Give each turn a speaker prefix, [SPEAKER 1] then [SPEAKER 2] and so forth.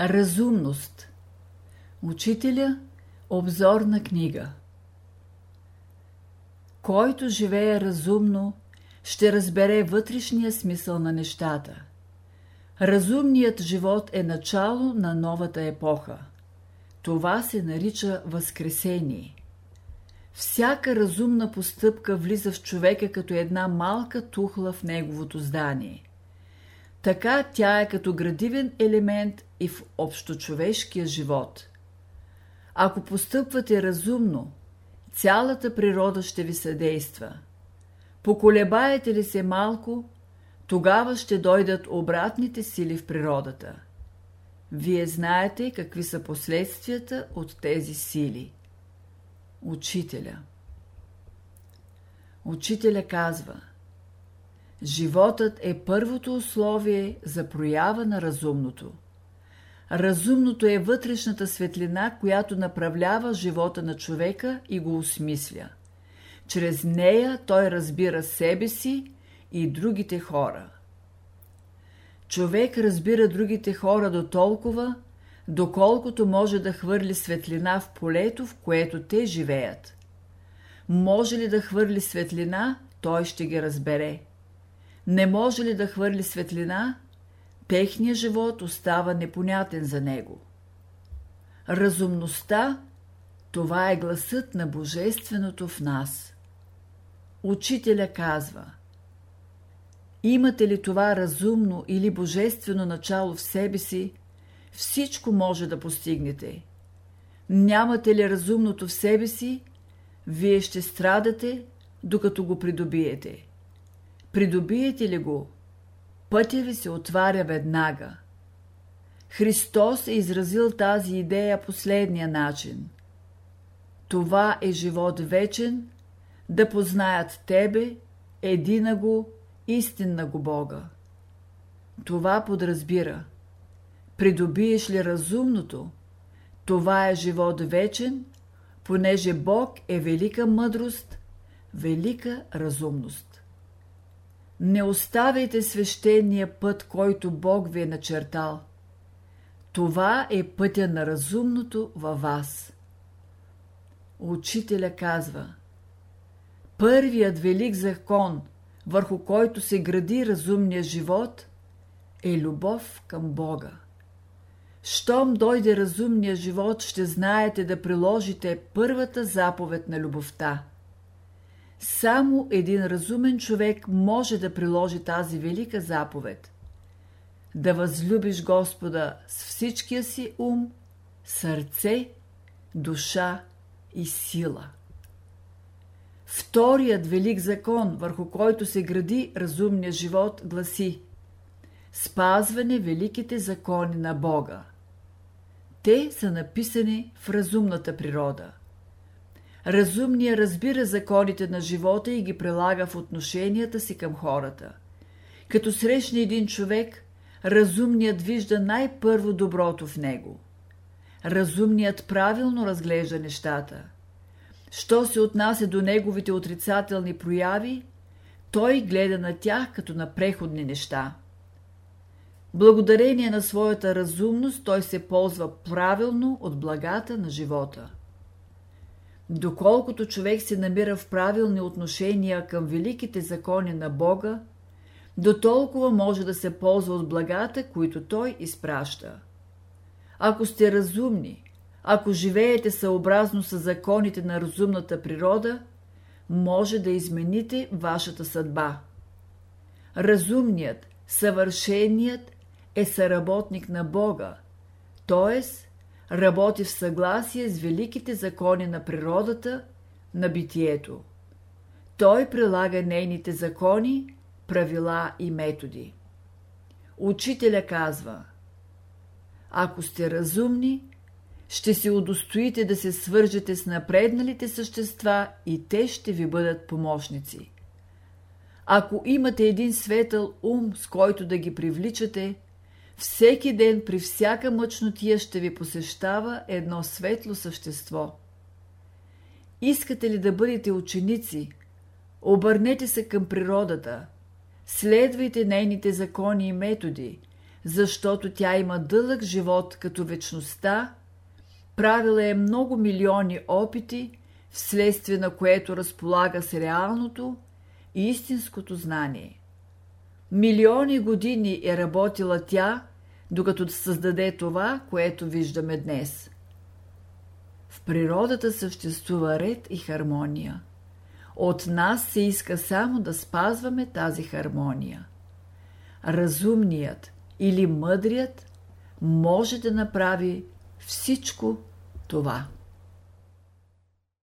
[SPEAKER 1] Разумност Учителя Обзорна книга Който живее разумно, ще разбере вътрешния смисъл на нещата. Разумният живот е начало на новата епоха. Това се нарича Възкресение. Всяка разумна постъпка влиза в човека като една малка тухла в неговото здание. Така тя е като градивен елемент и в общочовешкия живот. Ако постъпвате разумно, цялата природа ще ви съдейства. Поколебаете ли се малко, тогава ще дойдат обратните сили в природата. Вие знаете какви са последствията от тези сили. Учителя Учителя казва – Животът е първото условие за проява на разумното. Разумното е вътрешната светлина, която направлява живота на човека и го осмисля. Чрез нея той разбира себе си и другите хора. Човек разбира другите хора до толкова, доколкото може да хвърли светлина в полето, в което те живеят. Може ли да хвърли светлина, той ще ги разбере не може ли да хвърли светлина, техният живот остава непонятен за него. Разумността – това е гласът на Божественото в нас. Учителя казва Имате ли това разумно или божествено начало в себе си, всичко може да постигнете. Нямате ли разумното в себе си, вие ще страдате, докато го придобиете. Придобиете ли го, пътя ви се отваря веднага. Христос е изразил тази идея последния начин. Това е живот вечен, да познаят Тебе, едина го, истинна го Бога. Това подразбира. Придобиеш ли разумното, това е живот вечен, понеже Бог е велика мъдрост, велика разумност. Не оставяйте свещения път, който Бог ви е начертал. Това е пътя на разумното във вас. Учителя казва Първият велик закон, върху който се гради разумния живот, е любов към Бога. Щом дойде разумния живот, ще знаете да приложите първата заповед на любовта – само един разумен човек може да приложи тази велика заповед. Да възлюбиш Господа с всичкия си ум, сърце, душа и сила. Вторият велик закон, върху който се гради разумния живот, гласи Спазване великите закони на Бога. Те са написани в разумната природа – Разумният разбира законите на живота и ги прилага в отношенията си към хората. Като срещне един човек, разумният вижда най-първо доброто в него. Разумният правилно разглежда нещата. Що се отнася до неговите отрицателни прояви, той гледа на тях като на преходни неща. Благодарение на своята разумност той се ползва правилно от благата на живота. Доколкото човек се намира в правилни отношения към великите закони на Бога, до толкова може да се ползва от благата, които Той изпраща. Ако сте разумни, ако живеете съобразно с законите на разумната природа, може да измените вашата съдба. Разумният, съвършеният е съработник на Бога, т.е работи в съгласие с великите закони на природата, на битието. Той прилага нейните закони, правила и методи. Учителя казва Ако сте разумни, ще се удостоите да се свържете с напредналите същества и те ще ви бъдат помощници. Ако имате един светъл ум, с който да ги привличате – всеки ден при всяка мъчнотия ще ви посещава едно светло същество. Искате ли да бъдете ученици? Обърнете се към природата. Следвайте нейните закони и методи, защото тя има дълъг живот като вечността, правила е много милиони опити, вследствие на което разполага с реалното и истинското знание. Милиони години е работила тя, докато създаде това, което виждаме днес. В природата съществува ред и хармония. От нас се иска само да спазваме тази хармония. Разумният или мъдрият може да направи всичко това.